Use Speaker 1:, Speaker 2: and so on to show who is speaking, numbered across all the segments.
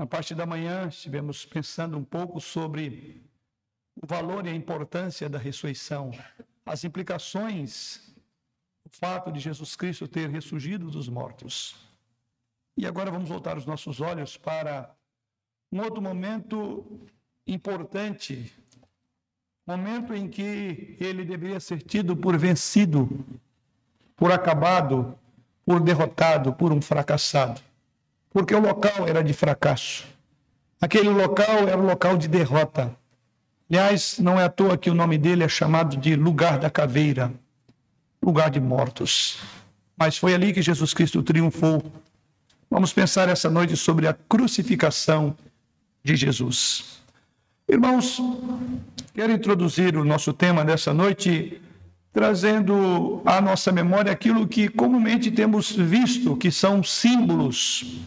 Speaker 1: Na parte da manhã, estivemos pensando um pouco sobre o valor e a importância da ressurreição, as implicações, o fato de Jesus Cristo ter ressurgido dos mortos. E agora vamos voltar os nossos olhos para um outro momento importante, momento em que ele deveria ser tido por vencido, por acabado, por derrotado, por um fracassado porque o local era de fracasso. Aquele local era o local de derrota. Aliás, não é à toa que o nome dele é chamado de lugar da caveira, lugar de mortos. Mas foi ali que Jesus Cristo triunfou. Vamos pensar essa noite sobre a crucificação de Jesus. Irmãos, quero introduzir o nosso tema dessa noite trazendo à nossa memória aquilo que comumente temos visto que são símbolos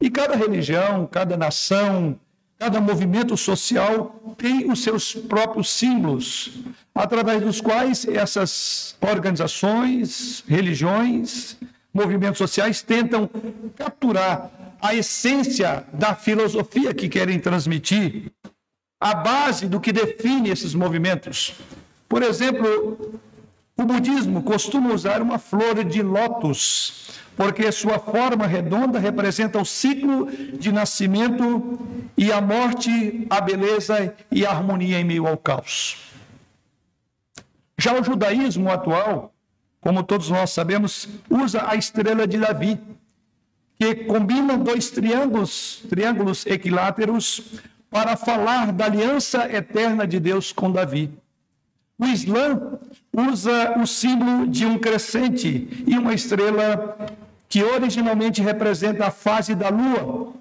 Speaker 1: e cada religião, cada nação, cada movimento social tem os seus próprios símbolos, através dos quais essas organizações, religiões, movimentos sociais tentam capturar a essência da filosofia que querem transmitir, a base do que define esses movimentos. Por exemplo, o budismo costuma usar uma flor de lótus porque sua forma redonda representa o ciclo de nascimento e a morte, a beleza e a harmonia em meio ao caos. Já o judaísmo atual, como todos nós sabemos, usa a estrela de Davi, que combina dois triângulos, triângulos equiláteros para falar da aliança eterna de Deus com Davi. O Islã usa o símbolo de um crescente e uma estrela que originalmente representa a fase da lua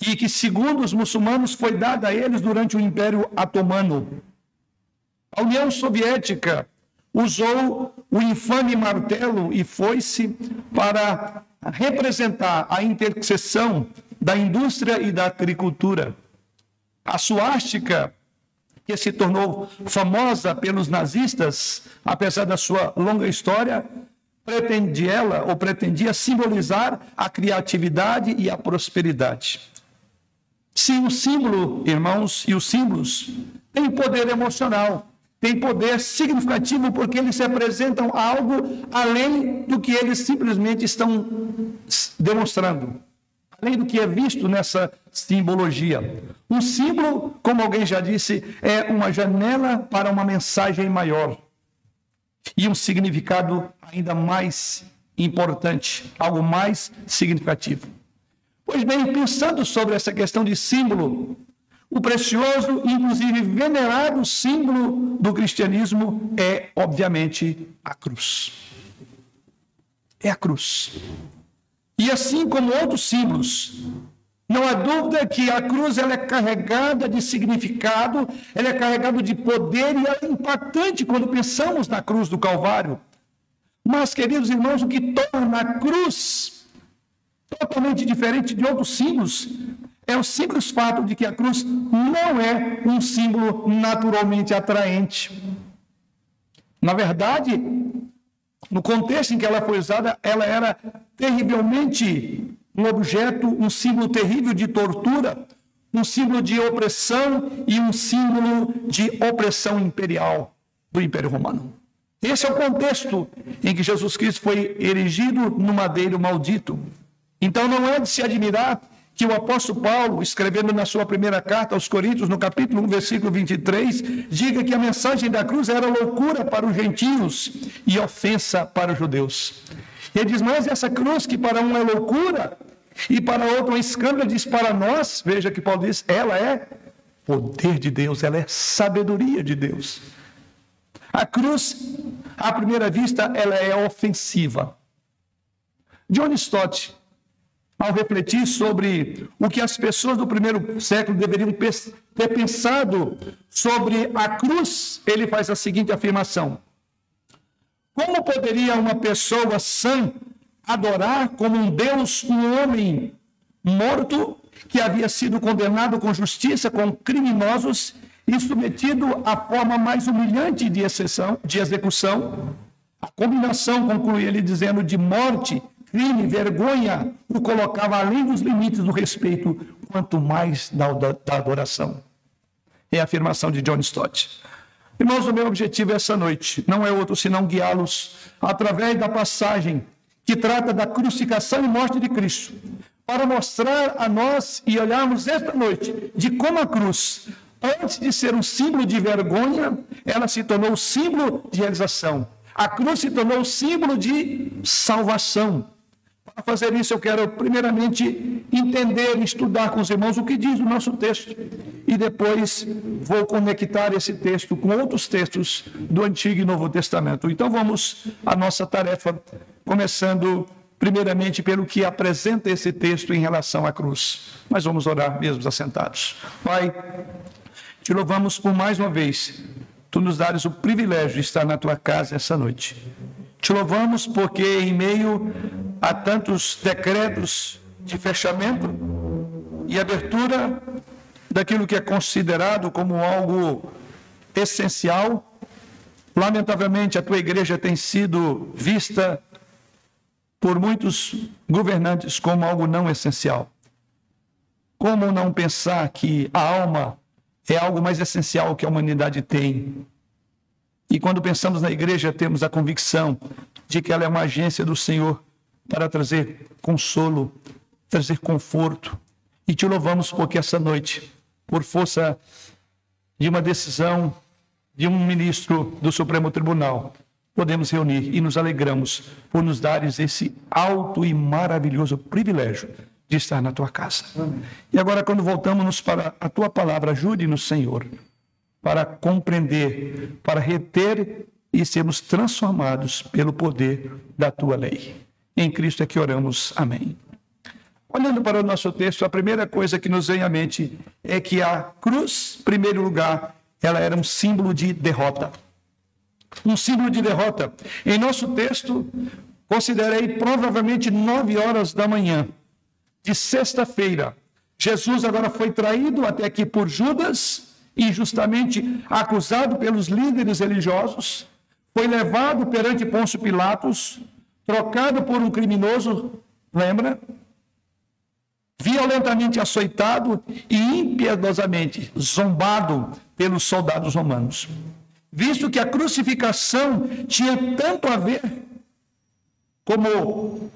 Speaker 1: e que, segundo os muçulmanos, foi dada a eles durante o Império Otomano. A União Soviética usou o infame martelo e foi-se para representar a interseção da indústria e da agricultura. A suástica, que se tornou famosa pelos nazistas, apesar da sua longa história, pretendia ela ou pretendia simbolizar a criatividade e a prosperidade. Sim, o símbolo, irmãos, e os símbolos têm poder emocional, têm poder significativo porque eles representam algo além do que eles simplesmente estão demonstrando, além do que é visto nessa simbologia. Um símbolo, como alguém já disse, é uma janela para uma mensagem maior e um significado ainda mais importante, algo mais significativo. Pois bem, pensando sobre essa questão de símbolo, o precioso, inclusive venerado símbolo do cristianismo é, obviamente, a cruz. É a cruz. E assim como outros símbolos, não há dúvida que a cruz ela é carregada de significado, ela é carregada de poder e é impactante quando pensamos na cruz do Calvário. Mas, queridos irmãos, o que torna a cruz totalmente diferente de outros símbolos é o simples fato de que a cruz não é um símbolo naturalmente atraente. Na verdade, no contexto em que ela foi usada, ela era terrivelmente um objeto, um símbolo terrível de tortura, um símbolo de opressão e um símbolo de opressão imperial do Império Romano. Esse é o contexto em que Jesus Cristo foi erigido no madeiro maldito. Então não é de se admirar que o apóstolo Paulo, escrevendo na sua primeira carta aos Coríntios, no capítulo 1, versículo 23, diga que a mensagem da cruz era loucura para os gentios e ofensa para os judeus. Ele diz, mas essa cruz que para um é loucura e para outro é escândalo, diz para nós, veja que Paulo diz, ela é poder de Deus, ela é sabedoria de Deus. A cruz, à primeira vista, ela é ofensiva. John Stott, ao refletir sobre o que as pessoas do primeiro século deveriam ter pensado sobre a cruz, ele faz a seguinte afirmação: como poderia uma pessoa sã adorar como um Deus um homem morto que havia sido condenado com justiça, com criminosos e submetido à forma mais humilhante de, exceção, de execução? A combinação, conclui ele dizendo, de morte, crime, vergonha, o colocava além dos limites do respeito, quanto mais da, da, adoração. É a afirmação de John Stott. Irmãos, o meu objetivo essa noite não é outro senão guiá-los através da passagem que trata da crucificação e morte de Cristo, para mostrar a nós e olharmos esta noite de como a cruz, antes de ser um símbolo de vergonha, ela se tornou símbolo de realização. A cruz se tornou símbolo de salvação. Para fazer isso, eu quero primeiramente entender e estudar com os irmãos o que diz o nosso texto. E depois vou conectar esse texto com outros textos do Antigo e Novo Testamento. Então vamos à nossa tarefa, começando primeiramente pelo que apresenta esse texto em relação à cruz. Mas vamos orar mesmo assentados. Pai, te louvamos por mais uma vez. Tu nos dares o privilégio de estar na tua casa essa noite. Te louvamos porque, em meio a tantos decretos de fechamento e abertura daquilo que é considerado como algo essencial, lamentavelmente a tua igreja tem sido vista por muitos governantes como algo não essencial. Como não pensar que a alma é algo mais essencial que a humanidade tem e quando pensamos na igreja, temos a convicção de que ela é uma agência do Senhor para trazer consolo, trazer conforto. E te louvamos porque essa noite, por força de uma decisão de um ministro do Supremo Tribunal, podemos reunir e nos alegramos por nos dares esse alto e maravilhoso privilégio de estar na tua casa. E agora, quando voltamos para a tua palavra, ajude-nos, Senhor para compreender, para reter e sermos transformados pelo poder da tua lei. Em Cristo é que oramos. Amém. Olhando para o nosso texto, a primeira coisa que nos vem à mente é que a cruz, em primeiro lugar, ela era um símbolo de derrota. Um símbolo de derrota. Em nosso texto, considerei provavelmente nove horas da manhã de sexta-feira. Jesus agora foi traído até aqui por Judas, injustamente acusado pelos líderes religiosos, foi levado perante Pôncio Pilatos, trocado por um criminoso, lembra? Violentamente açoitado e impiedosamente zombado pelos soldados romanos. Visto que a crucificação tinha tanto a ver como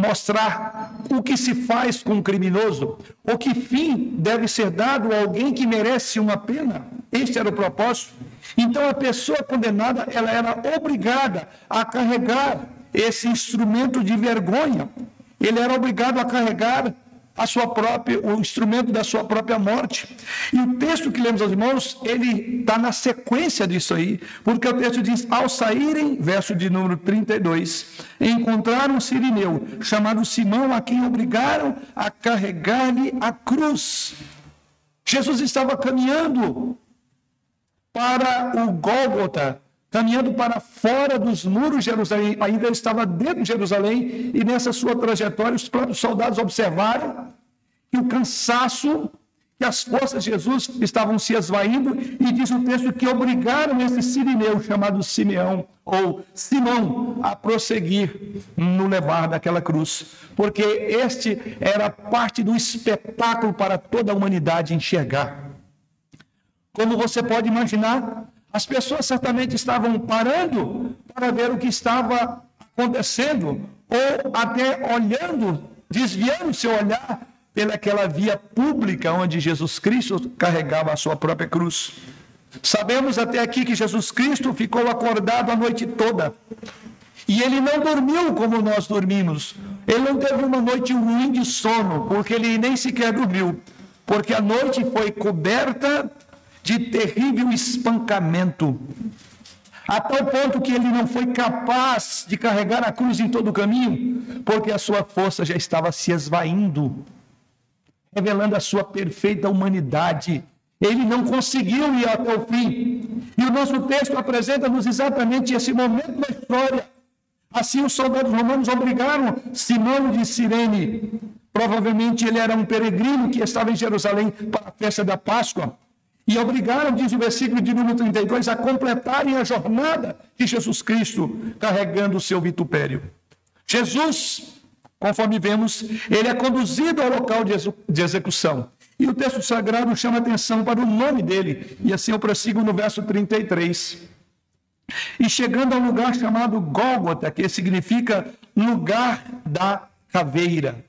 Speaker 1: mostrar o que se faz com um criminoso, ou que fim deve ser dado a alguém que merece uma pena. Este era o propósito. Então a pessoa condenada, ela era obrigada a carregar esse instrumento de vergonha. Ele era obrigado a carregar a sua própria, o instrumento da sua própria morte. E o texto que lemos aos irmãos, ele está na sequência disso aí, porque o texto diz: ao saírem, verso de número 32, encontraram um sirineu chamado Simão, a quem obrigaram a carregar-lhe a cruz. Jesus estava caminhando para o Gólgota, caminhando para fora dos muros de Jerusalém, ainda estava dentro de Jerusalém, e nessa sua trajetória os próprios soldados observaram que o cansaço, que as forças de Jesus estavam se esvaindo, e diz o texto que obrigaram esse sirineu chamado Simeão, ou Simão, a prosseguir no levar daquela cruz, porque este era parte do espetáculo para toda a humanidade enxergar. Como você pode imaginar, as pessoas certamente estavam parando para ver o que estava acontecendo, ou até olhando, desviando seu olhar pelaquela via pública onde Jesus Cristo carregava a sua própria cruz. Sabemos até aqui que Jesus Cristo ficou acordado a noite toda. E ele não dormiu como nós dormimos. Ele não teve uma noite ruim de sono, porque ele nem sequer dormiu. Porque a noite foi coberta de terrível espancamento, a tal ponto que ele não foi capaz de carregar a cruz em todo o caminho, porque a sua força já estava se esvaindo, revelando a sua perfeita humanidade. Ele não conseguiu ir até o fim. E o nosso texto apresenta-nos exatamente esse momento da história. Assim, os soldados romanos obrigaram Simão de Sirene. Provavelmente ele era um peregrino que estava em Jerusalém para a festa da Páscoa e obrigaram, diz o versículo de número 32, a completarem a jornada de Jesus Cristo carregando o seu vitupério. Jesus, conforme vemos, ele é conduzido ao local de execução. E o texto sagrado chama atenção para o nome dele. E assim eu prossigo no verso 33. E chegando ao lugar chamado Gólgota, que significa lugar da caveira.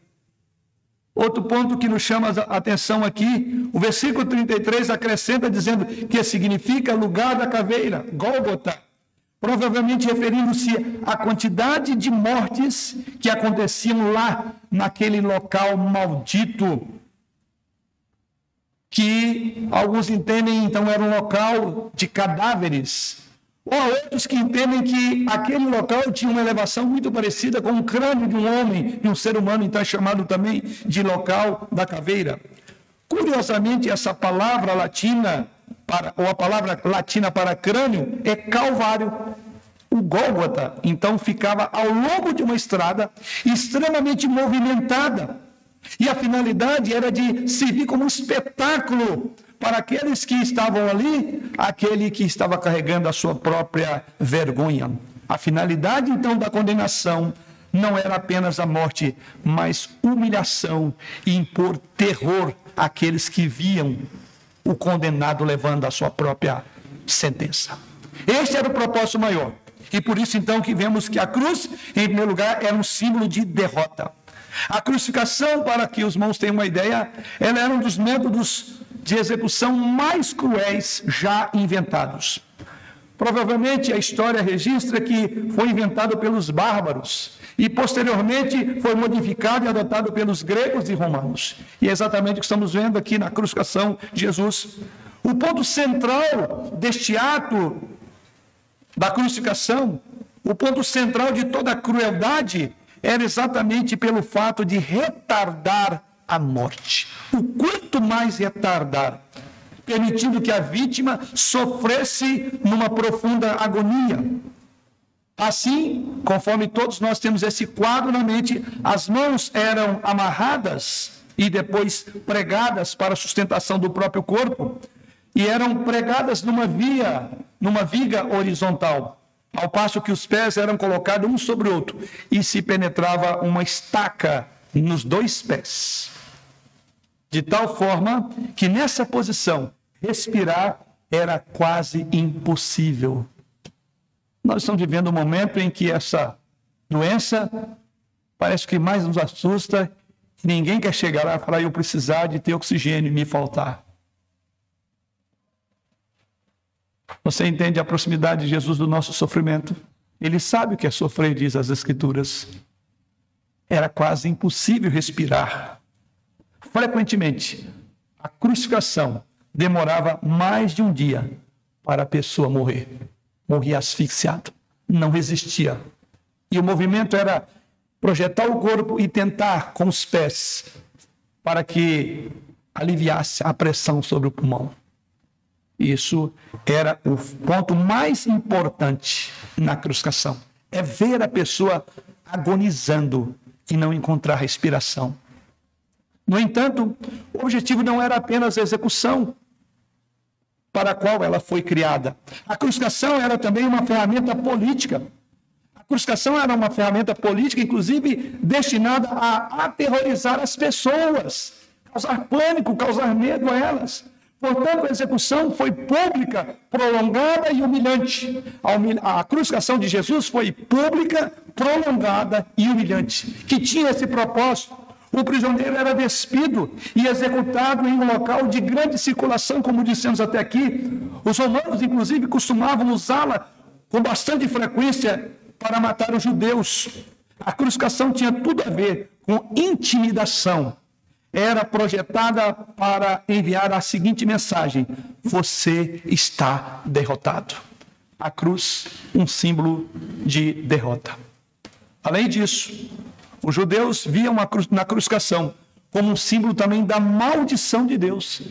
Speaker 1: Outro ponto que nos chama a atenção aqui, o versículo 33 acrescenta dizendo que significa lugar da caveira, Gólgota, provavelmente referindo-se à quantidade de mortes que aconteciam lá, naquele local maldito, que alguns entendem então era um local de cadáveres, ou há outros que entendem que aquele local tinha uma elevação muito parecida com o crânio de um homem, de um ser humano, então é chamado também de local da caveira. Curiosamente, essa palavra latina, para, ou a palavra latina para crânio, é calvário. O Gólgota, então, ficava ao longo de uma estrada extremamente movimentada. E a finalidade era de servir como um espetáculo para aqueles que estavam ali, aquele que estava carregando a sua própria vergonha. A finalidade então da condenação não era apenas a morte, mas humilhação e impor terror àqueles que viam o condenado levando a sua própria sentença. Este era o propósito maior. E por isso então que vemos que a cruz, em primeiro lugar, era um símbolo de derrota. A crucificação, para que os irmãos tenham uma ideia, ela era um dos métodos de execução mais cruéis já inventados. Provavelmente a história registra que foi inventado pelos bárbaros e posteriormente foi modificado e adotado pelos gregos e romanos. E é exatamente o que estamos vendo aqui na crucificação de Jesus. O ponto central deste ato da crucificação, o ponto central de toda a crueldade, era exatamente pelo fato de retardar a morte. O quanto mais retardar, permitindo que a vítima sofresse numa profunda agonia. Assim, conforme todos nós temos esse quadro na mente, as mãos eram amarradas e depois pregadas para sustentação do próprio corpo, e eram pregadas numa via, numa viga horizontal, ao passo que os pés eram colocados um sobre o outro e se penetrava uma estaca nos dois pés de tal forma que nessa posição respirar era quase impossível. Nós estamos vivendo um momento em que essa doença parece que mais nos assusta ninguém quer chegar lá e falar eu precisar de ter oxigênio e me faltar. Você entende a proximidade de Jesus do nosso sofrimento? Ele sabe o que é sofrer, diz as Escrituras. Era quase impossível respirar frequentemente, a crucificação demorava mais de um dia para a pessoa morrer. Morria asfixiado, não resistia. E o movimento era projetar o corpo e tentar com os pés para que aliviasse a pressão sobre o pulmão. Isso era o ponto mais importante na crucificação. É ver a pessoa agonizando e não encontrar respiração. No entanto, o objetivo não era apenas a execução para a qual ela foi criada. A crucificação era também uma ferramenta política. A crucificação era uma ferramenta política, inclusive destinada a aterrorizar as pessoas, causar pânico, causar medo a elas. Portanto, a execução foi pública, prolongada e humilhante. A, crucificação de Jesus foi pública, prolongada e humilhante, que tinha esse propósito o prisioneiro era despido e executado em um local de grande circulação, como dissemos até aqui. Os romanos, inclusive, costumavam usá-la com bastante frequência para matar os judeus. A crucificação tinha tudo a ver com intimidação. Era projetada para enviar a seguinte mensagem: Você está derrotado. A cruz, um símbolo de derrota. Além disso, os judeus viam na crucificação como um símbolo também da maldição de Deus.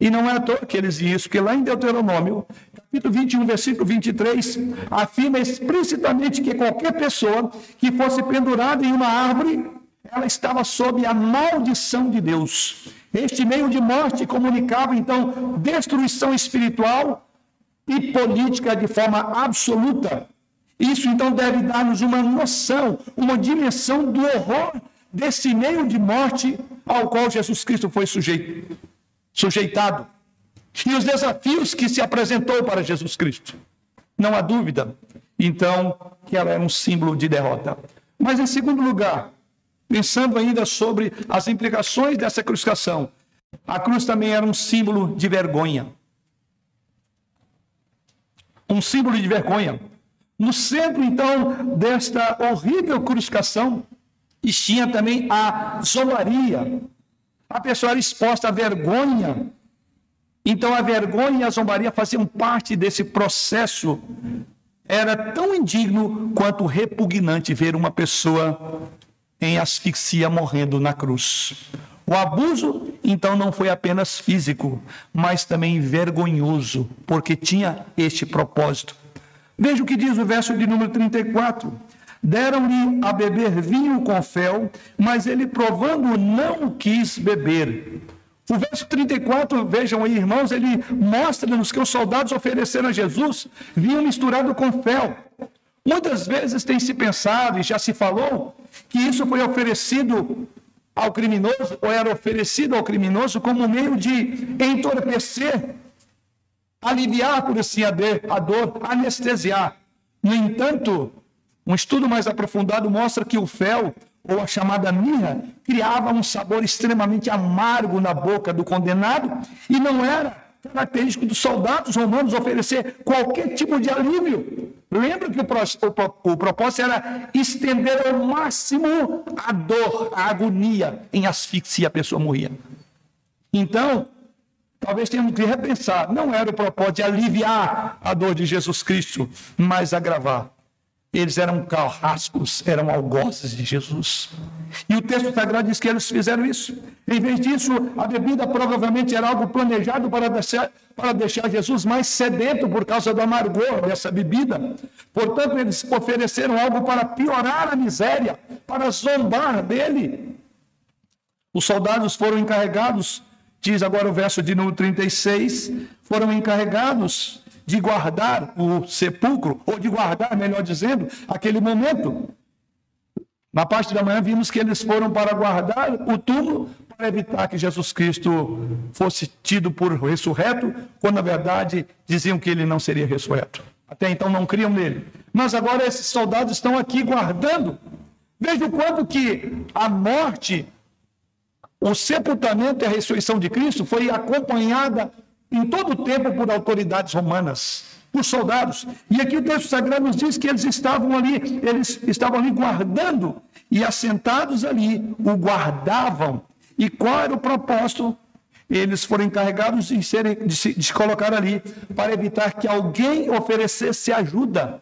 Speaker 1: E não é à toa que eles isso, porque lá em Deuteronômio, capítulo 21, versículo 23, afirma explicitamente que qualquer pessoa que fosse pendurada em uma árvore, ela estava sob a maldição de Deus. Este meio de morte comunicava, então, destruição espiritual e política de forma absoluta. Isso então deve dar-nos uma noção, uma dimensão do horror desse meio de morte ao qual Jesus Cristo foi sujeito, sujeitado. E os desafios que se apresentou para Jesus Cristo. Não há dúvida, então, que ela era um símbolo de derrota. Mas, em segundo lugar, pensando ainda sobre as implicações dessa crucificação, a cruz também era um símbolo de vergonha. Um símbolo de vergonha. No centro, então, desta horrível crucificação, tinha também a zombaria. A pessoa era exposta à vergonha. Então, a vergonha e a zombaria faziam parte desse processo. Era tão indigno quanto repugnante ver uma pessoa em asfixia morrendo na cruz. O abuso, então, não foi apenas físico, mas também vergonhoso, porque tinha este propósito. Veja o que diz o verso de número 34. Deram-lhe a beber vinho com fel, mas ele, provando, não quis beber. O verso 34, vejam aí, irmãos, ele mostra-nos que os soldados ofereceram a Jesus vinho misturado com fel. Muitas vezes tem se pensado e já se falou que isso foi oferecido ao criminoso, ou era oferecido ao criminoso como meio de entorpecer, aliviar, por assim a dor, anestesiar. No entanto, um estudo mais aprofundado mostra que o fel, ou a chamada mirra, criava um sabor extremamente amargo na boca do condenado e não era característico dos soldados romanos oferecer qualquer tipo de alívio. Lembra que o, o, o, propósito era estender ao máximo a dor, a agonia em asfixia, a pessoa morria. Então, talvez tenhamos que repensar. Não era o propósito de aliviar a dor de Jesus Cristo, mas agravar. Eles eram carrascos, eram algozes de Jesus. E o texto sagrado diz que eles fizeram isso. Em vez disso, a bebida provavelmente era algo planejado para deixar, para deixar Jesus mais sedento por causa do amargor dessa bebida. Portanto, eles ofereceram algo para piorar a miséria, para zombar dele. Os soldados foram encarregados, diz agora o verso de número 36, foram encarregados de guardar o sepulcro, ou de guardar, melhor dizendo, aquele momento. Na parte da manhã vimos que eles foram para guardar o túmulo para evitar que Jesus Cristo fosse tido por ressurreto, quando na verdade diziam que ele não seria ressurreto. Até então não criam nele. Mas agora esses soldados estão aqui guardando. Veja o quanto que a morte, o sepultamento e a ressurreição de Cristo foi acompanhada em todo o tempo por autoridades romanas, por soldados. E aqui o texto sagrado nos diz que eles estavam ali, eles estavam ali guardando e assentados ali, o guardavam. E qual era o propósito? Eles foram encarregados de, serem, de, se, de se colocar ali para evitar que alguém oferecesse ajuda.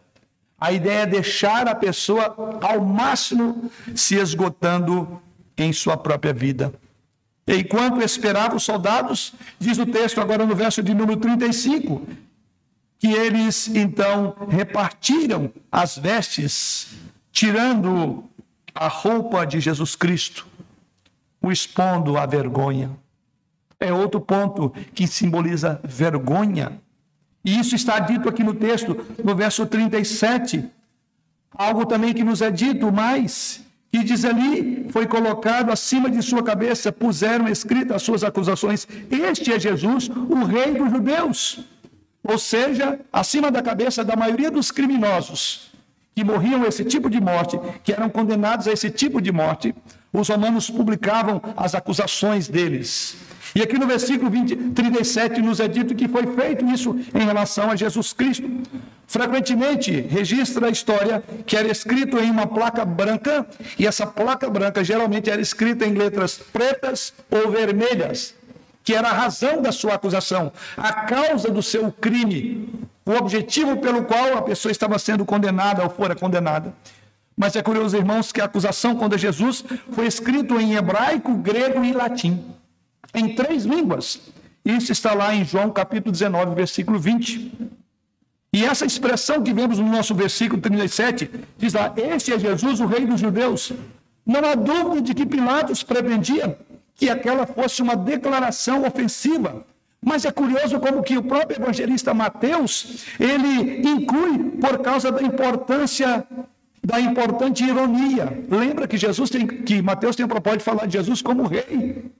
Speaker 1: A ideia é deixar a pessoa ao máximo se esgotando em sua própria vida. Enquanto esperavam os soldados, diz o texto agora no verso de número 35, que eles então repartiram as vestes, tirando a roupa de Jesus Cristo, o expondo à vergonha. É outro ponto que simboliza vergonha. E isso está dito aqui no texto, no verso 37. Algo também que nos é dito mais, e diz ali, foi colocado acima de sua cabeça, puseram escritas as suas acusações. Este é Jesus, o rei dos judeus. Ou seja, acima da cabeça da maioria dos criminosos que morriam esse tipo de morte, que eram condenados a esse tipo de morte, os romanos publicavam as acusações deles. E aqui no versículo 20, 37 nos é dito que foi feito isso em relação a Jesus Cristo. Frequentemente registra a história que era escrito em uma placa branca, e essa placa branca geralmente era escrita em letras pretas ou vermelhas, que era a razão da sua acusação, a causa do seu crime, o objetivo pelo qual a pessoa estava sendo condenada ou fora condenada. Mas é curioso, irmãos, que a acusação contra Jesus foi escrito em hebraico, grego e latim em três línguas. Isso está lá em João capítulo 19, versículo 20. E essa expressão que vemos no nosso versículo 37 diz lá: Este é Jesus, o Rei dos Judeus. Não há dúvida de que Pilatos pretendia que aquela fosse uma declaração ofensiva, Mas é curioso como que o próprio evangelista Mateus, ele inclui por causa da importância da importante ironia. Lembra que Jesus tem que Mateus tem o propósito de falar de Jesus como rei.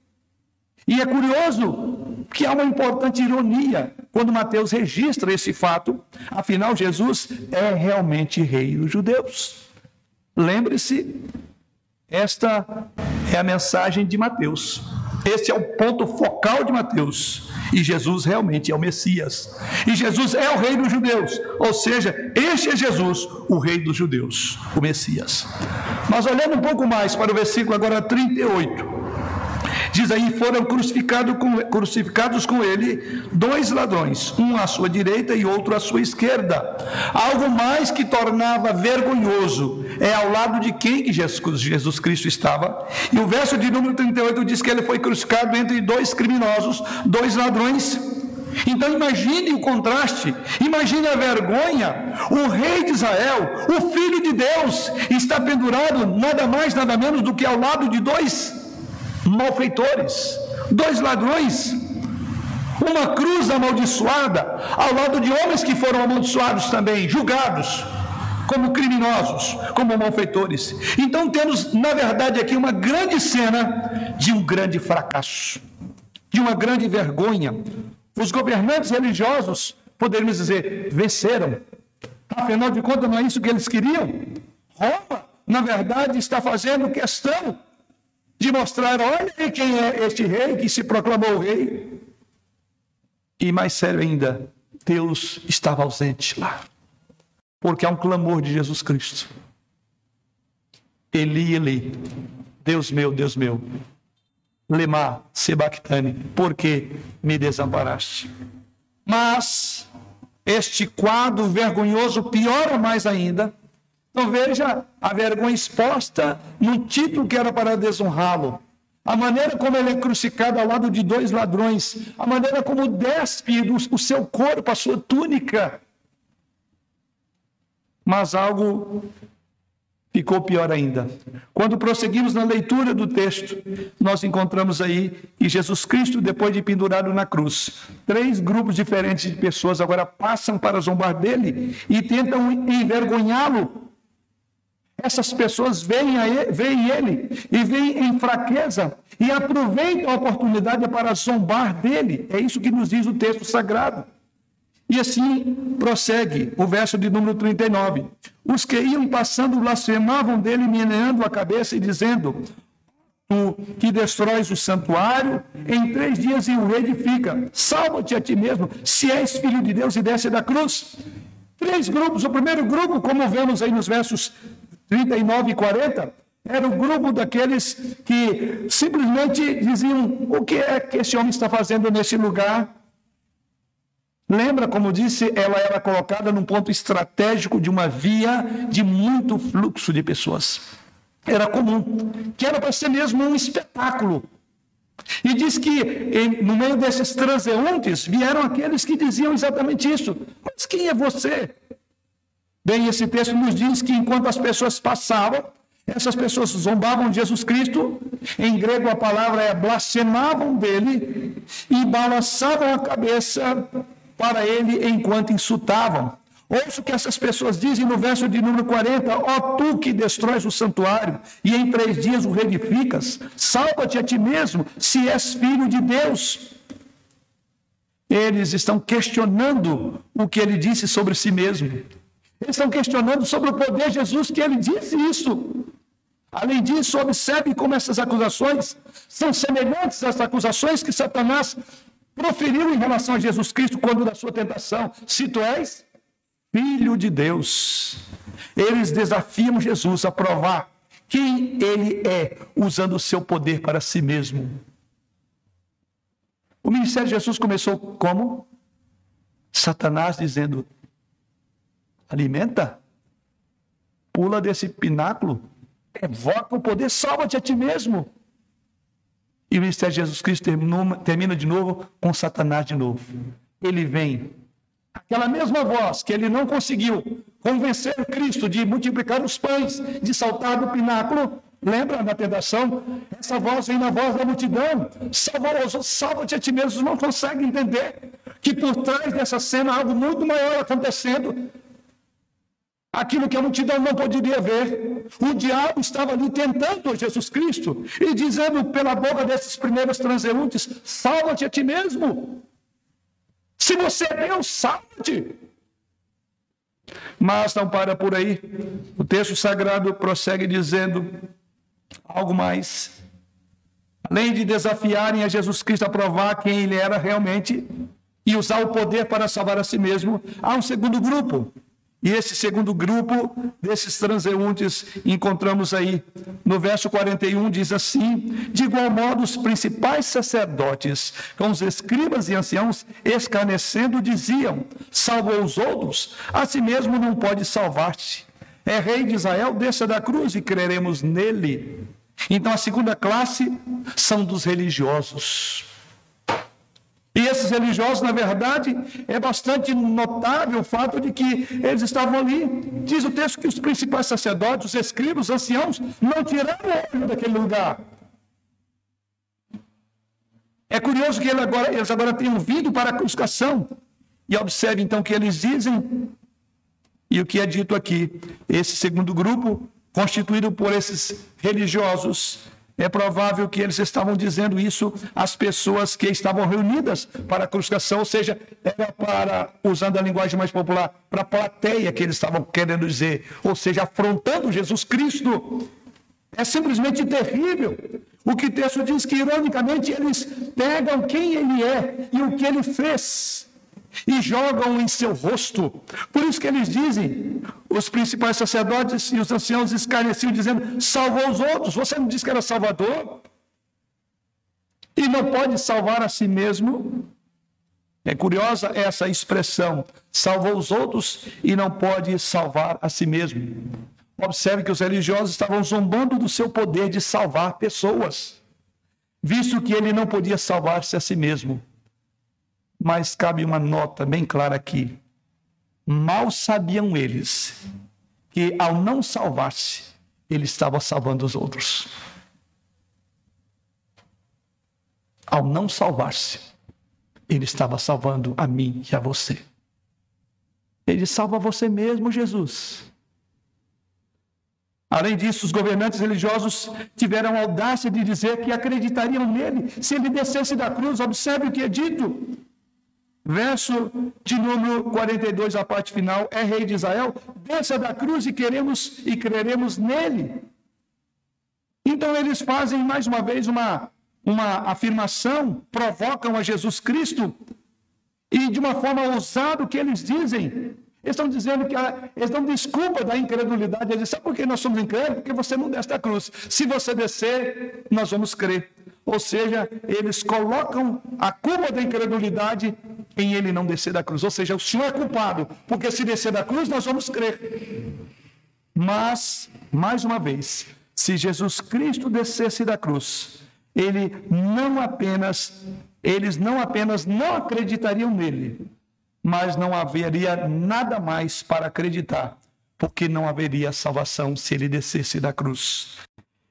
Speaker 1: E é curioso que há uma importante ironia quando Mateus registra esse fato. Afinal, Jesus é realmente rei dos judeus. Lembre-se, esta é a mensagem de Mateus. Esse é o ponto focal de Mateus. E Jesus realmente é o Messias. E Jesus é o rei dos judeus. Ou seja, este é Jesus, o rei dos judeus, o Messias. Mas olhando um pouco mais para o versículo agora 38. Diz aí: foram crucificado com, crucificados com ele dois ladrões, um à sua direita e outro à sua esquerda. Algo mais que tornava vergonhoso é ao lado de quem que Jesus, Jesus Cristo estava. E o verso de número 38 diz que ele foi crucificado entre dois criminosos, dois ladrões. Então imagine o contraste, imagine a vergonha. O rei de Israel, o filho de Deus, está pendurado nada mais, nada menos do que ao lado de dois malfeitores, dois ladrões, uma cruz amaldiçoada, ao lado de homens que foram amaldiçoados também, julgados como criminosos, como malfeitores. Então temos, na verdade, aqui uma grande cena de um grande fracasso, de uma grande vergonha. Os governantes religiosos, poderíamos dizer, venceram. Afinal de contas, não é isso que eles queriam? Roma, na verdade, está fazendo questão de mostrar: olha quem é este rei que se proclamou rei. E mais sério ainda, Deus estava ausente lá. Porque há um clamor de Jesus Cristo. Eli, Eli, Deus meu, Deus meu, Lemá, Sebactane, por que me desamparaste? Mas este quadro vergonhoso piora mais ainda, então veja a vergonha exposta num título que era para desonrá-lo. A maneira como ele é crucificado ao lado de dois ladrões, a maneira como despe o seu corpo, a sua túnica. Mas algo ficou pior ainda. Quando prosseguimos na leitura do texto, nós encontramos aí que Jesus Cristo, depois de pendurado na cruz, três grupos diferentes de pessoas agora passam para zombar dele e tentam envergonhá-lo essas pessoas veem, ele, veem ele e veem em fraqueza e aproveitam a oportunidade para zombar dele. É isso que nos diz o texto sagrado. E assim prossegue o verso de número 39. Os que iam passando blasfemavam dele, meneando a cabeça e dizendo: Tu que destróis o santuário, em três dias e o reedifica. Salva-te a ti mesmo, se és filho de Deus e desce da cruz. Três grupos. O primeiro grupo, como vemos aí nos versos 39 e 40, era o grupo daqueles que simplesmente diziam: o que é que esse homem está fazendo nesse lugar? Lembra, como disse, ela era colocada num ponto estratégico de uma via de muito fluxo de pessoas. Era comum, que era para ser mesmo um espetáculo. E diz que no meio desses transeuntes vieram aqueles que diziam exatamente isso. Mas quem é você? Bem, esse texto nos diz que enquanto as pessoas passavam, essas pessoas zombavam de Jesus Cristo, em grego a palavra é blasfemavam dele e balançavam a cabeça para ele enquanto insultavam. Ouça o que essas pessoas dizem no verso de número 40: Ó tu que destróis o santuário e em três dias o reedificas, salva-te a ti mesmo, se és filho de Deus. Eles estão questionando o que ele disse sobre si mesmo. Eles estão questionando sobre o poder de Jesus, que ele disse isso. Além disso, observe como essas acusações são semelhantes às acusações que Satanás proferiu em relação a Jesus Cristo quando da sua tentação. Se tu és filho de Deus, eles desafiam Jesus a provar quem ele é, usando o seu poder para si mesmo. O ministério de Jesus começou como? Satanás dizendo: alimenta, pula desse pináculo, evoca o poder, salva-te a ti mesmo. E o ministério de Jesus Cristo termina, de novo com Satanás de novo. Ele vem, aquela mesma voz que ele não conseguiu convencer Cristo de multiplicar os pães, de saltar do pináculo, Lembra na tentação? Essa voz vem na voz da multidão. Salva-te a ti mesmo. Não consegue entender que por trás dessa cena algo muito maior acontecendo. Aquilo que a multidão não poderia ver. O diabo estava ali tentando Jesus Cristo e dizendo pela boca desses primeiros transeuntes: salva-te a ti mesmo. Se você é Deus, salva-te. Mas não para por aí. O texto sagrado prossegue dizendo algo mais. Além de desafiarem a Jesus Cristo a provar quem ele era realmente e usar o poder para salvar a si mesmo, há um segundo grupo e esse segundo grupo desses transeuntes encontramos aí no verso 41 diz assim: De igual modo, os principais sacerdotes, com os escribas e anciãos, escarnecendo, diziam: Salvou os outros, a si mesmo não pode salvar-se. É rei de Israel, desça da cruz e creremos nele. Então a segunda classe são dos religiosos. E esses religiosos, na verdade, é bastante notável o fato de que eles estavam ali. Diz o texto que os principais sacerdotes, os escribas, os anciãos, não tiraram olho daquele lugar. É curioso que eles agora, eles agora tenham vindo para a crucificação. E observe então o que eles dizem e o que é dito aqui. Esse segundo grupo, constituído por esses religiosos, é provável que eles estavam dizendo isso às pessoas que estavam reunidas para a crucificação, ou seja, era para, usando a linguagem mais popular, para a plateia que eles estavam querendo dizer, ou seja, afrontando Jesus Cristo. É simplesmente terrível. O que o texto diz que, ironicamente, eles pegam quem ele é e o que ele fez e jogam em seu rosto. Por isso que eles dizem, os principais sacerdotes e os anciãos escarneciam, dizendo: salvou os outros. Você não disse que era salvador? E não pode salvar a si mesmo? É curiosa essa expressão: salvou os outros e não pode salvar a si mesmo. Observe que os religiosos estavam zombando do seu poder de salvar pessoas, visto que ele não podia salvar-se a si mesmo. Mas cabe uma nota bem clara aqui. Mal sabiam eles que, ao não salvar-se, ele estava salvando os outros. Ao não salvar-se, ele estava salvando a mim e a você. Ele salva você mesmo, Jesus. Além disso, os governantes religiosos tiveram a audácia de dizer que acreditariam nele se ele descesse da cruz. Observe o que é dito. Verso de número 42, a parte final, é rei de Israel, desça da cruz e queremos e creremos nele. Então eles fazem mais uma vez uma, uma afirmação, provocam a Jesus Cristo, e de uma forma ousada o que eles dizem. Eles estão dizendo que a, eles dão desculpa da incredulidade. Eles dizem, sabe por que nós somos incrédulos? Porque você não desce da cruz. Se você descer, nós vamos crer. Ou seja, eles colocam a culpa da incredulidade em ele não descer da cruz. Ou seja, o Senhor é culpado, porque se descer da cruz, nós vamos crer. Mas, mais uma vez, se Jesus Cristo descesse da cruz, ele não apenas, eles não apenas não acreditariam nele, mas não haveria nada mais para acreditar, porque não haveria salvação se ele descesse da cruz.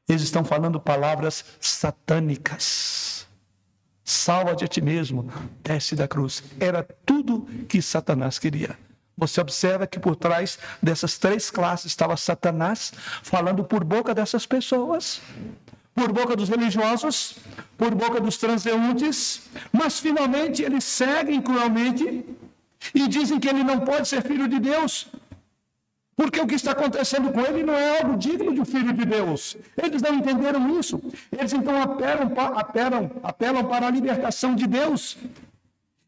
Speaker 1: Eles estão falando palavras satânicas. Salva-te a ti mesmo, desce da cruz. Era tudo que Satanás queria. Você observa que por trás dessas três classes estava Satanás falando por boca dessas pessoas, por boca dos religiosos, por boca dos transeuntes, mas finalmente eles seguem cruelmente e dizem que ele não pode ser filho de Deus, porque o que está acontecendo com ele não é algo digno de um filho de Deus. Eles não entenderam isso. Eles então apelam, apelam, apelam para a libertação de Deus.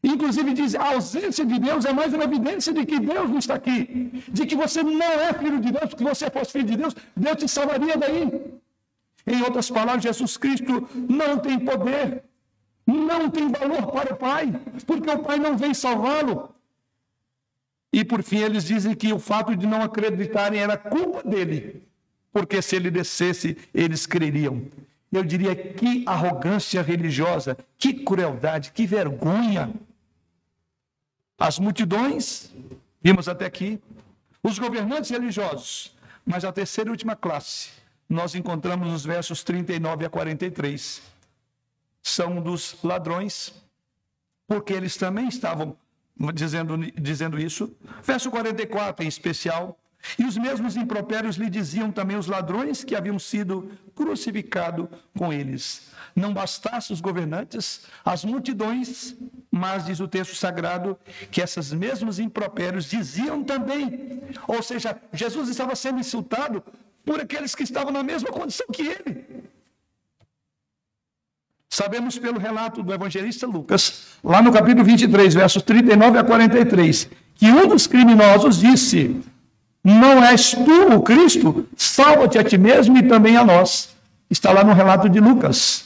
Speaker 1: Inclusive diz, a ausência de Deus é mais uma evidência de que Deus não está aqui. De que você não é filho de Deus, se você fosse filho de Deus, Deus te salvaria daí. Em outras palavras, Jesus Cristo não tem poder, não tem valor para o Pai, porque o Pai não vem salvá-lo. E por fim eles dizem que o fato de não acreditarem era culpa dele, porque se ele descesse, eles creriam. Eu diria que arrogância religiosa, que crueldade, que vergonha. As multidões, vimos até aqui, os governantes religiosos, mas a terceira e última classe nós encontramos os versos 39 a 43. São dos ladrões, porque eles também estavam dizendo, dizendo isso. Verso 44 em especial. E os mesmos impropérios lhe diziam também os ladrões que haviam sido crucificados com eles. Não bastasse os governantes, as multidões, mas diz o texto sagrado que esses mesmos impropérios diziam também. Ou seja, Jesus estava sendo insultado por aqueles que estavam na mesma condição que ele. Sabemos pelo relato do evangelista Lucas, lá no capítulo 23, versos 39 a 43, que um dos criminosos disse: Não és tu o Cristo? Salva-te a ti mesmo e também a nós. Está lá no relato de Lucas.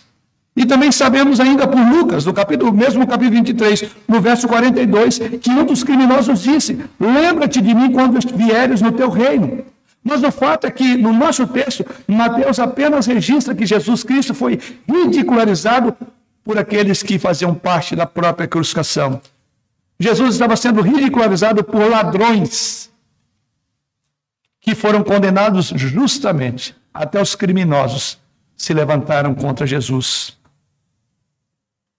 Speaker 1: E também sabemos ainda por Lucas, no capítulo, mesmo capítulo 23, no verso 42, que um dos criminosos disse: Lembra-te de mim quando vieres no teu reino. Mas o fato é que no nosso texto, Mateus apenas registra que Jesus Cristo foi ridicularizado por aqueles que faziam parte da própria crucificação. Jesus estava sendo ridicularizado por ladrões que foram condenados justamente. Até os criminosos se levantaram contra Jesus.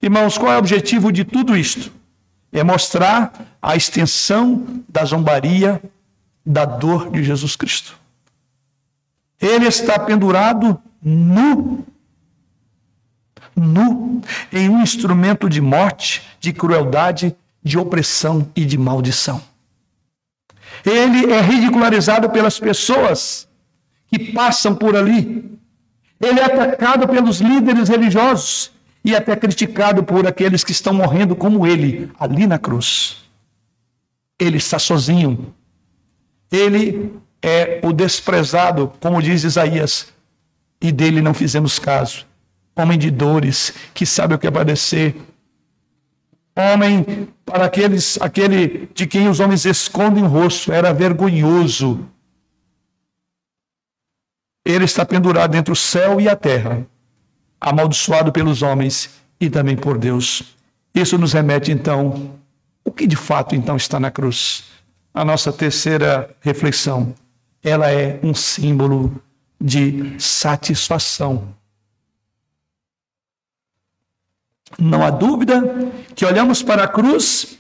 Speaker 1: Irmãos, qual é o objetivo de tudo isto? É mostrar a extensão da zombaria da dor de Jesus Cristo. Ele está pendurado nu, nu, em um instrumento de morte, de crueldade, de opressão e de maldição. Ele é ridicularizado pelas pessoas que passam por ali. Ele é atacado pelos líderes religiosos e até criticado por aqueles que estão morrendo como ele, ali na cruz. Ele está sozinho, ele é o desprezado, como diz Isaías, e dele não fizemos caso. Homem de dores, que sabe o que é padecer. Homem para aqueles, aquele de quem os homens escondem o rosto, era vergonhoso. Ele está pendurado entre o céu e a terra, amaldiçoado pelos homens e também por Deus. Isso nos remete então, o que de fato então está na cruz? A nossa terceira reflexão. Ela é um símbolo de satisfação. Não há dúvida que olhamos para a cruz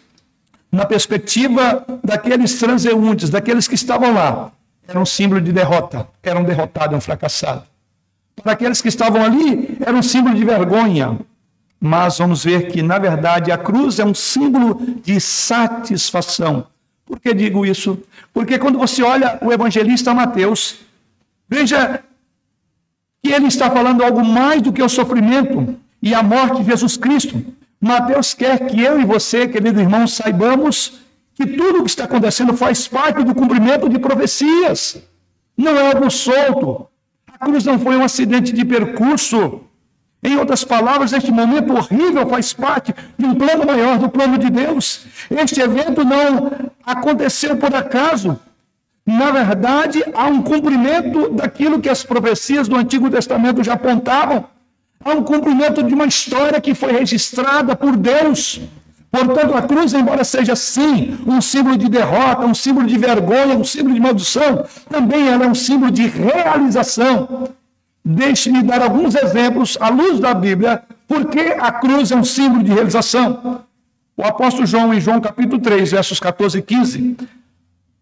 Speaker 1: na perspectiva daqueles transeuntes, daqueles que estavam lá. Era um símbolo de derrota, era um derrotado, um fracassado. Para aqueles que estavam ali, era um símbolo de vergonha. Mas vamos ver que, na verdade, a cruz é um símbolo de satisfação. Por que digo isso? Porque quando você olha o evangelista Mateus, veja que ele está falando algo mais do que o sofrimento e a morte de Jesus Cristo. Mateus quer que eu e você, querido irmão, saibamos que tudo o que está acontecendo faz parte do cumprimento de profecias. Não é algo solto. A cruz não foi um acidente de percurso. Em outras palavras, este momento horrível faz parte de um plano maior, do plano de Deus. Este evento não aconteceu por acaso. Na verdade, há um cumprimento daquilo que as profecias do Antigo Testamento já apontavam. Há um cumprimento de uma história que foi registrada por Deus. Portanto, a cruz, embora seja sim um símbolo de derrota, um símbolo de vergonha, um símbolo de maldição, também ela é um símbolo de realização. Deixe-me dar alguns exemplos, à luz da Bíblia, porque a cruz é um símbolo de realização. O apóstolo João, em João capítulo 3, versos 14 e 15,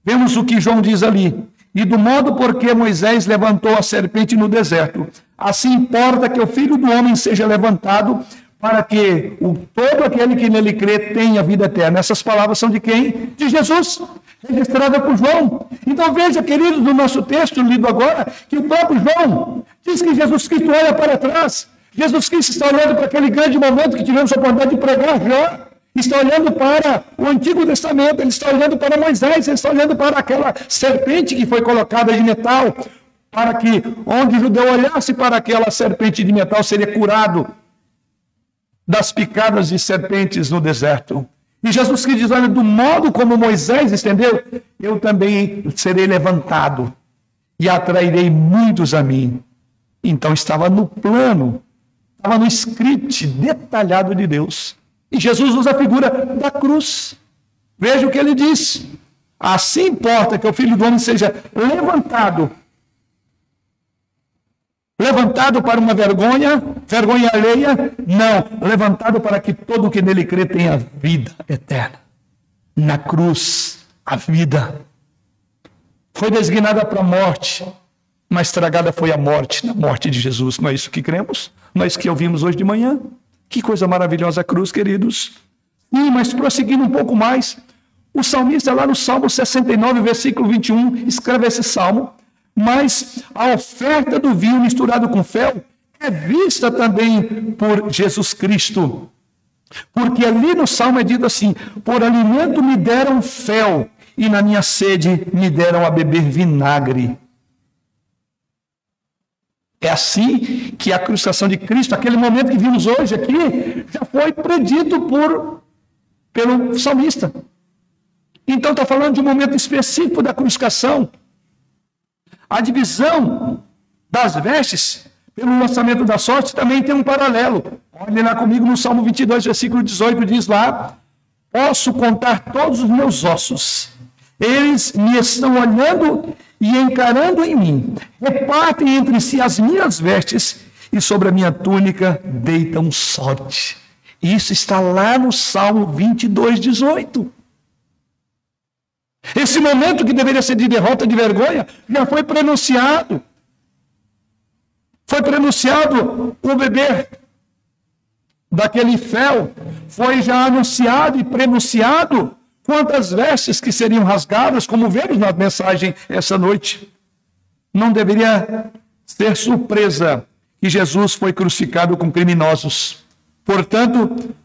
Speaker 1: vemos o que João diz ali. E do modo porque Moisés levantou a serpente no deserto, assim importa que o filho do homem seja levantado, para que o, todo aquele que nele crê tenha vida eterna. Essas palavras são de quem? De Jesus, registrada por João. Então veja, queridos, no nosso texto lido agora, que o próprio João diz que Jesus Cristo olha para trás. Jesus Cristo está olhando para aquele grande momento que tivemos a oportunidade de pregar já. Está olhando para o Antigo Testamento, ele está olhando para Moisés, ele está olhando para aquela serpente que foi colocada de metal, para que onde o judeu olhasse para aquela serpente de metal seria curado das picadas de serpentes no deserto. E Jesus Cristo diz: olha, do modo como Moisés estendeu, eu também serei levantado e atrairei muitos a mim. Então estava no plano, estava no script detalhado de Deus. E Jesus usa a figura da cruz. Veja o que ele diz. Assim importa que o filho do homem seja levantado Levantado para uma vergonha, vergonha alheia? Não. Levantado para que todo que nele crê tenha vida eterna. Na cruz, a vida foi designada para a morte, mas estragada foi a morte, na morte de Jesus. Não é isso que cremos? Não é isso que ouvimos hoje de manhã? Que coisa maravilhosa a cruz, queridos. Sim, mas prosseguindo um pouco mais, o salmista, lá no Salmo 69, versículo 21, escreve esse salmo, mas a oferta do vinho misturado com fel é vista também por Jesus Cristo. Porque ali no salmo é dito assim: por alimento me deram fel, e na minha sede me deram a beber vinagre. É assim que a crucificação de Cristo, aquele momento que vimos hoje aqui, já foi predito por, pelo salmista. Então está falando de um momento específico da crucificação. A divisão das vestes pelo lançamento da sorte também tem um paralelo. Olhe lá comigo no Salmo 22, versículo 18, diz lá: Posso contar todos os meus ossos. Eles me estão olhando e encarando em mim. Repartem entre si as minhas vestes e sobre a minha túnica deitam sorte. Isso está lá no Salmo 22, 18. Esse momento que deveria ser de derrota, de vergonha, já foi pronunciado. Foi pronunciado o beber daquele fel. Foi já anunciado e pronunciado quantas vestes que seriam rasgadas, como vemos na mensagem essa noite. Não deveria ser surpresa que Jesus foi crucificado com criminosos. Portanto,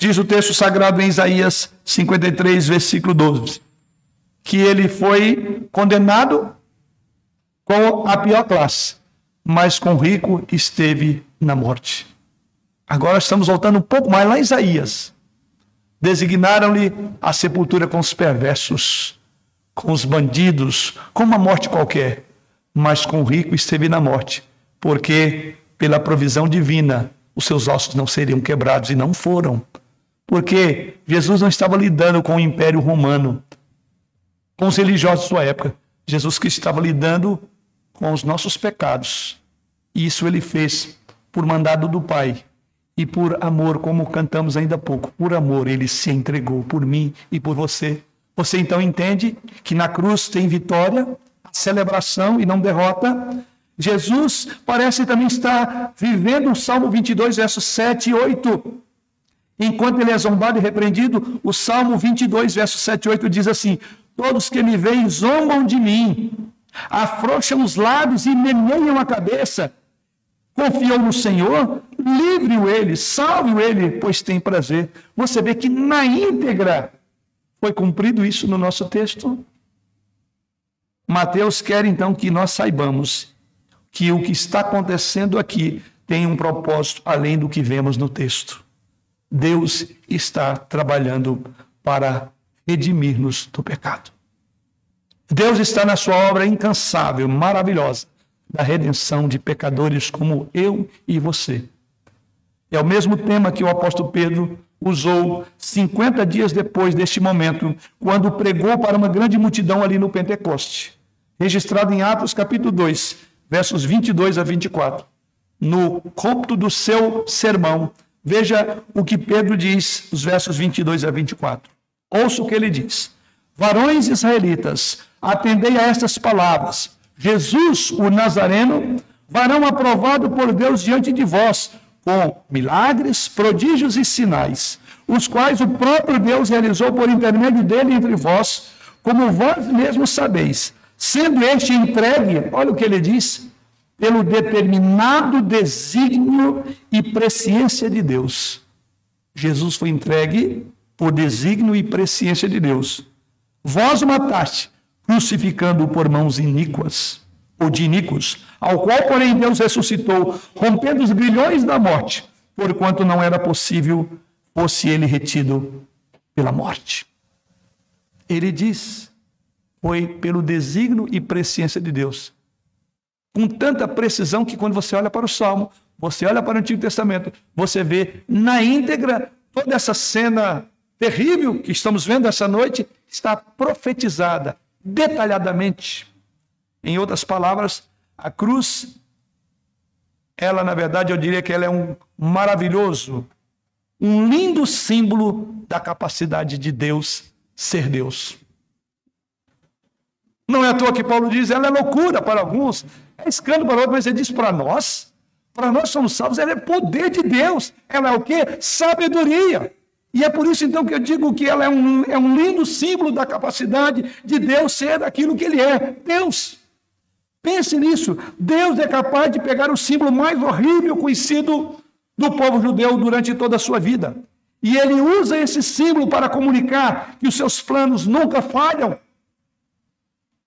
Speaker 1: Diz o texto sagrado em Isaías 53, versículo 12, que ele foi condenado com a pior classe, mas com rico esteve na morte. Agora estamos voltando um pouco mais lá em Isaías. Designaram-lhe a sepultura com os perversos, com os bandidos, com uma morte qualquer, mas com o rico esteve na morte, porque pela provisão divina os seus ossos não seriam quebrados e não foram. Porque Jesus não estava lidando com o Império Romano, com os religiosos de sua época. Jesus que estava lidando com os nossos pecados. E isso ele fez por mandado do Pai e por amor, como cantamos ainda há pouco. Por amor ele se entregou por mim e por você. Você então entende que na cruz tem vitória, celebração e não derrota. Jesus parece também estar vivendo o Salmo 22, versos 7 e 8 Enquanto ele é zombado e repreendido, o Salmo 22, verso 7 e 8 diz assim: Todos que me veem zombam de mim, afrouxam os lábios e meneiam a cabeça. Confiou no Senhor, livre-o ele, salve-o ele, pois tem prazer. Você vê que na íntegra foi cumprido isso no nosso texto. Mateus quer então que nós saibamos que o que está acontecendo aqui tem um propósito além do que vemos no texto. Deus está trabalhando para redimir-nos do pecado. Deus está na sua obra incansável, maravilhosa, da redenção de pecadores como eu e você. É o mesmo tema que o apóstolo Pedro usou 50 dias depois deste momento, quando pregou para uma grande multidão ali no Pentecoste, registrado em Atos capítulo 2, versos 22 a 24. No cômputo do seu sermão, Veja o que Pedro diz, os versos 22 a 24. Ouça o que ele diz: Varões israelitas, atendei a estas palavras. Jesus, o Nazareno, varão aprovado por Deus diante de vós, com milagres, prodígios e sinais, os quais o próprio Deus realizou por intermédio dele entre vós, como vós mesmos sabeis. Sendo este entregue, olha o que ele diz, pelo determinado desígnio e presciência de Deus. Jesus foi entregue por desígnio e presciência de Deus. Vós o mataste, crucificando-o por mãos iníquas, ou de iníquos, ao qual, porém, Deus ressuscitou, rompendo os grilhões da morte, porquanto não era possível fosse ele retido pela morte. Ele diz: foi pelo desígnio e presciência de Deus com tanta precisão que quando você olha para o Salmo, você olha para o Antigo Testamento, você vê na íntegra toda essa cena terrível que estamos vendo essa noite, está profetizada detalhadamente. Em outras palavras, A cruz, ela, na verdade, eu diria que ela é um maravilhoso, um lindo símbolo da capacidade de Deus ser Deus. Não é à toa que Paulo diz, ela é loucura para alguns, é escândalo para outros, mas ele diz para nós, para nós somos salvos, ela é poder de Deus. Ela é o quê? Sabedoria. E é por isso então que eu digo que ela é um, é um lindo símbolo da capacidade de Deus ser aquilo que ele é, Deus. Pense nisso. Deus é capaz de pegar o símbolo mais horrível conhecido do povo judeu durante toda a sua vida. E ele usa esse símbolo para comunicar que os seus planos nunca falham.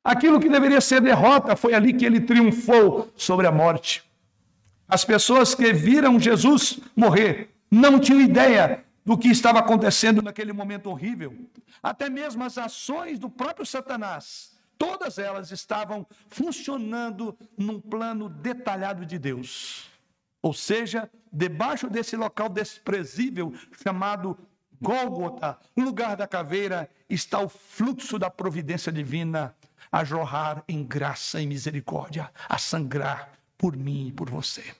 Speaker 1: Aquilo que deveria ser derrota foi ali que ele triunfou sobre a morte. As pessoas que viram Jesus morrer não tinham ideia do que estava acontecendo naquele momento horrível. Até mesmo as ações do próprio Satanás, todas elas estavam funcionando num plano detalhado de Deus. Ou seja, debaixo desse local desprezível chamado Gólgota, lugar da caveira, está o fluxo da providência divina a jorrar em graça e misericórdia, a sangrar por mim e por você.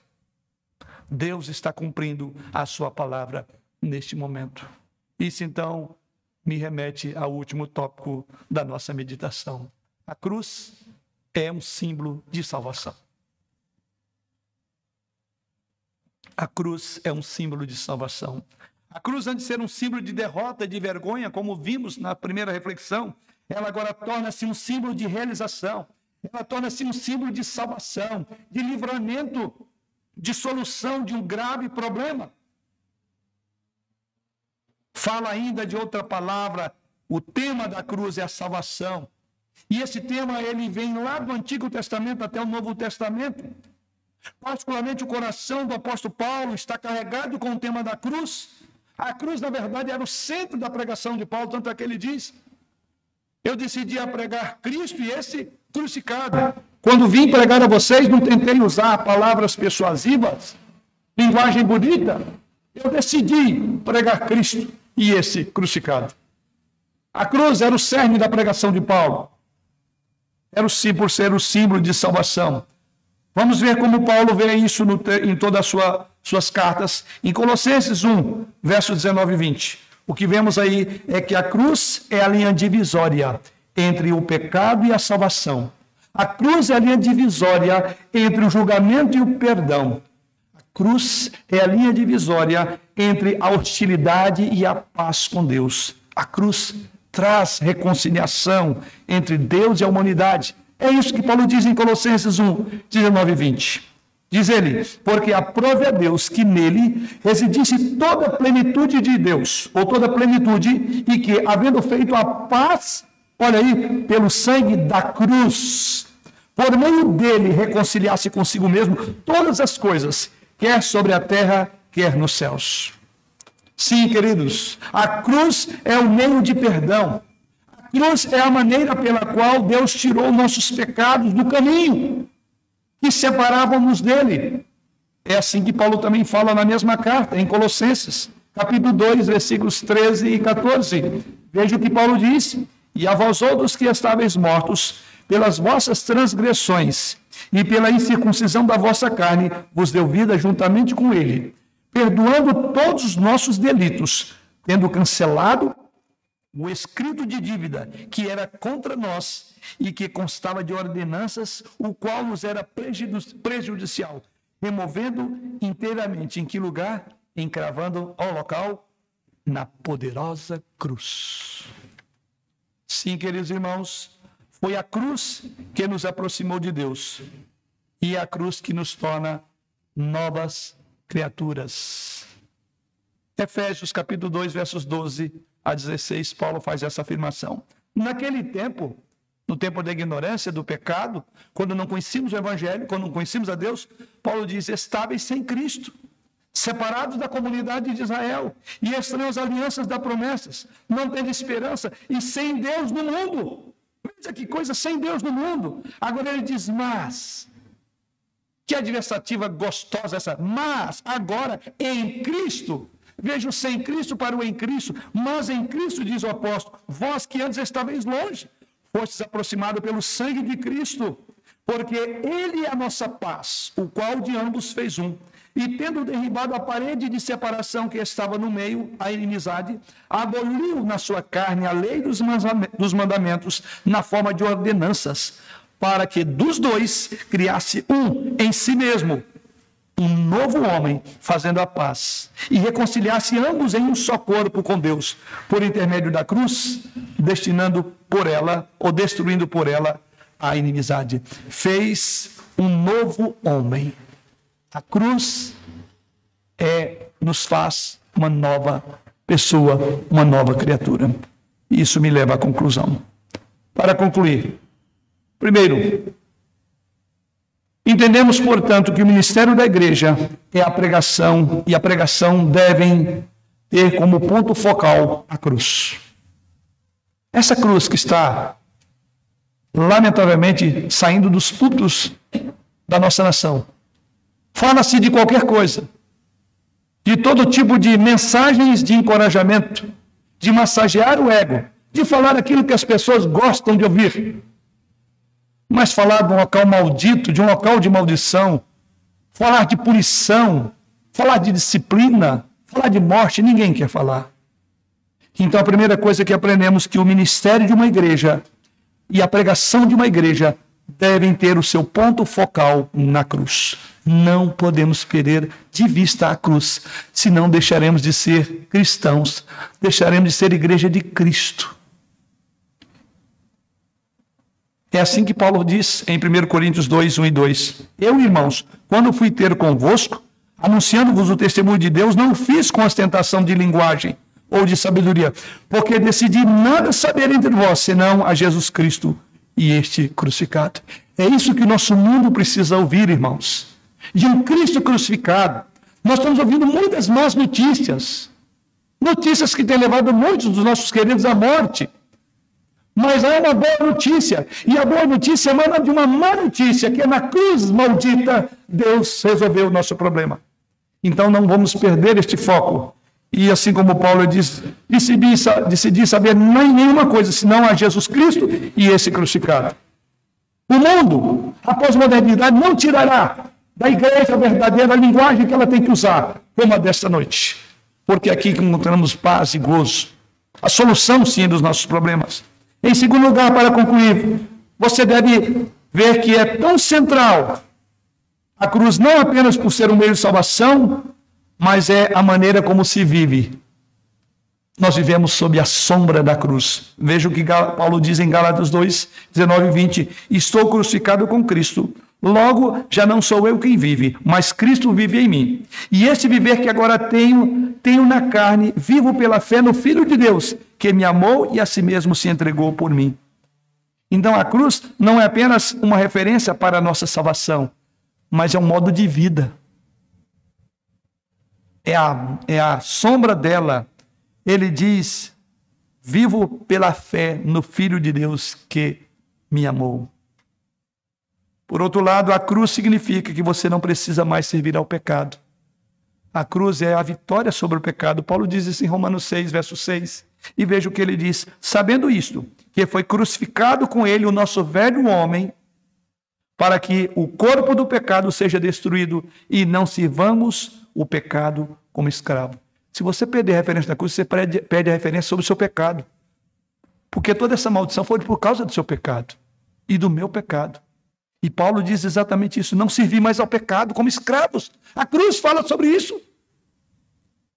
Speaker 1: Deus está cumprindo a sua palavra neste momento. Isso então me remete ao último tópico da nossa meditação. A cruz é um símbolo de salvação. A cruz é um símbolo de salvação. A cruz, antes de ser um símbolo de derrota, de vergonha, como vimos na primeira reflexão, ela agora torna-se um símbolo de realização, ela torna-se um símbolo de salvação, de livramento, de solução de um grave problema. Fala ainda de outra palavra, o tema da cruz é a salvação. E esse tema ele vem lá do Antigo Testamento até o Novo Testamento. Particularmente o coração do apóstolo Paulo está carregado com o tema da cruz. A cruz, na verdade, era o centro da pregação de Paulo, tanto é que ele diz: eu decidi a pregar Cristo e esse crucificado. Quando vim pregar a vocês, não tentei usar palavras persuasivas, linguagem bonita. Eu decidi pregar Cristo e esse crucificado. A cruz era o cerne da pregação de Paulo. Era o por ser o símbolo de salvação. Vamos ver como Paulo vê isso no, em todas as sua, suas cartas. Em Colossenses 1, versos 19 e 20. O que vemos aí é que a cruz é a linha divisória entre o pecado e a salvação. A cruz é a linha divisória entre o julgamento e o perdão. A cruz é a linha divisória entre a hostilidade e a paz com Deus. A cruz traz reconciliação entre Deus e a humanidade. É isso que Paulo diz em Colossenses 1, 19 e 20. Diz ele, porque aprove a Deus que nele residisse toda a plenitude de Deus, ou toda a plenitude, e que, havendo feito a paz, olha aí, pelo sangue da cruz, por meio dele reconciliasse consigo mesmo todas as coisas, quer sobre a terra, quer nos céus. Sim, queridos, a cruz é o meio de perdão. A cruz é a maneira pela qual Deus tirou nossos pecados do caminho que separavam-nos dele. É assim que Paulo também fala na mesma carta, em Colossenses, capítulo 2, versículos 13 e 14. Veja o que Paulo disse: E a vós outros que estáveis mortos pelas vossas transgressões e pela incircuncisão da vossa carne, vos deu vida juntamente com ele, perdoando todos os nossos delitos, tendo cancelado o escrito de dívida que era contra nós e que constava de ordenanças, o qual nos era prejudicial, removendo inteiramente em que lugar? Encravando ao local na poderosa cruz. Sim, queridos irmãos, foi a cruz que nos aproximou de Deus e a cruz que nos torna novas criaturas. Efésios capítulo 2, versos 12 a 16, Paulo faz essa afirmação. Naquele tempo, no tempo da ignorância, do pecado, quando não conhecíamos o Evangelho, quando não conhecíamos a Deus, Paulo diz: estáveis sem Cristo, separados da comunidade de Israel e estranhos alianças das promessas, não tendo esperança e sem Deus no mundo. Veja que coisa, sem Deus no mundo. Agora ele diz: mas. Que adversativa gostosa essa. Mas agora em Cristo Veja o sem Cristo para o em Cristo, mas em Cristo, diz o apóstolo, vós que antes estáveis longe, fostes aproximados pelo sangue de Cristo, porque ele é a nossa paz, o qual de ambos fez um. E tendo derribado a parede de separação que estava no meio, a inimizade, aboliu na sua carne a lei dos mandamentos na forma de ordenanças, para que dos dois criasse um em si mesmo, um novo homem, fazendo a paz, e reconciliasse ambos em um só corpo com Deus, por intermédio da cruz, destinando por ela, ou destruindo por ela, a inimizade. Fez um novo homem. A cruz é nos faz uma nova pessoa, uma nova criatura. Isso me leva à conclusão. Para concluir, primeiro, entendemos, portanto, que o ministério da igreja é a pregação e a pregação devem ter como ponto focal a cruz. Essa cruz que está lamentavelmente, saindo dos púlpitos da nossa nação. Fala-se de qualquer coisa, de todo tipo de mensagens de encorajamento, de massagear o ego, de falar aquilo que as pessoas gostam de ouvir. Mas falar de um local maldito, de um local de maldição, falar de punição, falar de disciplina, falar de morte, ninguém quer falar. Então a primeira coisa que aprendemos que o ministério de uma igreja e a pregação de uma igreja devem ter o seu ponto focal na cruz. Não podemos perder de vista a cruz, senão deixaremos de ser cristãos, deixaremos de ser igreja de Cristo. É assim que Paulo diz em 1 Coríntios 2, 1 e 2. Eu, irmãos, quando fui ter convosco, anunciando-vos o testemunho de Deus, não fiz com ostentação de linguagem ou de sabedoria, porque decidi nada saber entre vós, senão a Jesus Cristo e este crucificado. É isso que o nosso mundo precisa ouvir, irmãos. De um Cristo crucificado. Nós estamos ouvindo muitas más notícias. Notícias que têm levado muitos dos nossos queridos à morte. Mas há uma boa notícia. E a boa notícia emana de uma má notícia, que é na cruz maldita Deus resolveu o nosso problema. Então não vamos perder este foco e assim como Paulo diz, decidi, decidi saber nem nenhuma coisa senão a Jesus Cristo e esse crucificado. O mundo, a pós-modernidade, não tirará da igreja a verdadeira linguagem que ela tem que usar, como a desta noite. Porque aqui encontramos paz e gozo. A solução, sim, dos nossos problemas. Em segundo lugar, para concluir, você deve ver que é tão central a cruz, não apenas por ser um meio de salvação, mas é a maneira como se vive. Nós vivemos sob a sombra da cruz. Veja o que Paulo diz em Gálatas 2, 19 e 20: Estou crucificado com Cristo. Logo, já não sou eu quem vive, mas Cristo vive em mim. E este viver que agora tenho, tenho na carne, vivo pela fé no Filho de Deus, que me amou e a si mesmo se entregou por mim. Então a cruz não é apenas uma referência para a nossa salvação, mas é um modo de vida é a, é a sombra dela. Ele diz: Vivo pela fé no Filho de Deus que me amou. Por outro lado, a cruz significa que você não precisa mais servir ao pecado. A cruz é a vitória sobre o pecado. Paulo diz isso em Romanos 6, verso 6. E veja o que ele diz: Sabendo isto, que foi crucificado com ele o nosso velho homem, para que o corpo do pecado seja destruído e não sirvamos o pecado como escravo. Se você perder a referência da cruz, você perde, a referência sobre o seu pecado. Porque toda essa maldição foi por causa do seu pecado e do meu pecado. E Paulo diz exatamente isso: não servir mais ao pecado como escravos. A cruz fala sobre isso.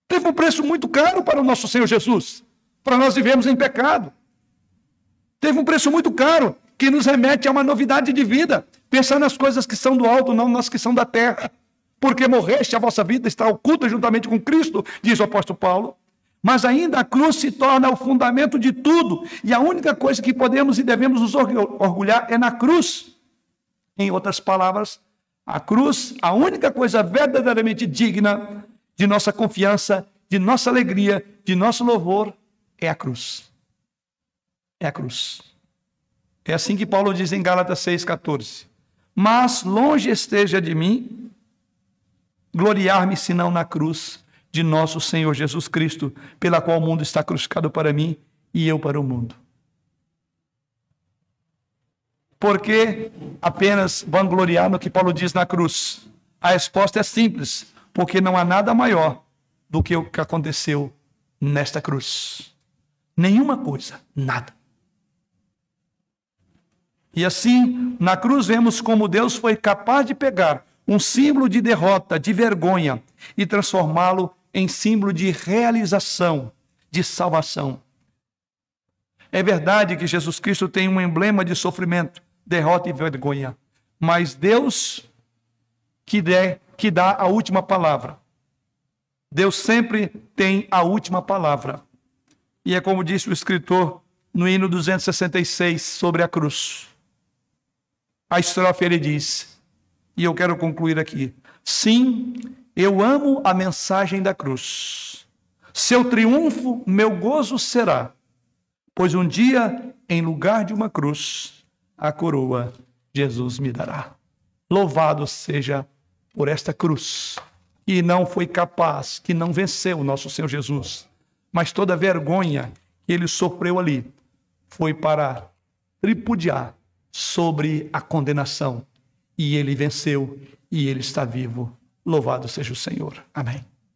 Speaker 1: Teve um preço muito caro para o nosso Senhor Jesus, para nós vivemos em pecado. Teve um preço muito caro que nos remete a uma novidade de vida, pensar nas coisas que são do alto, não nas que são da terra porque morreste, a vossa vida está oculta juntamente com Cristo, diz o apóstolo Paulo. Mas ainda a cruz se torna o fundamento de tudo, e a única coisa que podemos e devemos nos orgulhar é na cruz. Em outras palavras, a cruz, a única coisa verdadeiramente digna de nossa confiança, de nossa alegria, de nosso louvor, é a cruz. É a cruz. É assim que Paulo diz em Gálatas 6,14. Mas longe esteja de mim gloriar-me senão na cruz de nosso Senhor Jesus Cristo, pela qual o mundo está crucificado para mim e eu para o mundo. Por que apenas vangloriar no que Paulo diz na cruz? A resposta é simples: porque não há nada maior do que o que aconteceu nesta cruz. Nenhuma coisa, nada. E assim, na cruz vemos como Deus foi capaz de pegar um símbolo de derrota, de vergonha, e transformá-lo em símbolo de realização, de salvação. É verdade que Jesus Cristo tem um emblema de sofrimento, derrota e vergonha, mas Deus que, dê, que dá a última palavra. Deus sempre tem a última palavra. E é como disse o escritor no hino 266 sobre a cruz. A estrofe ele diz, e eu quero concluir aqui: Sim, eu amo a mensagem da cruz. Seu triunfo, meu gozo será pois um dia, em lugar de uma cruz, a coroa Jesus me dará. Louvado seja por esta cruz, que não foi capaz, que não venceu o nosso Senhor Jesus, mas toda vergonha que ele sofreu ali foi para tripudiar sobre a condenação. E ele venceu e ele está vivo. Louvado seja o Senhor. Amém.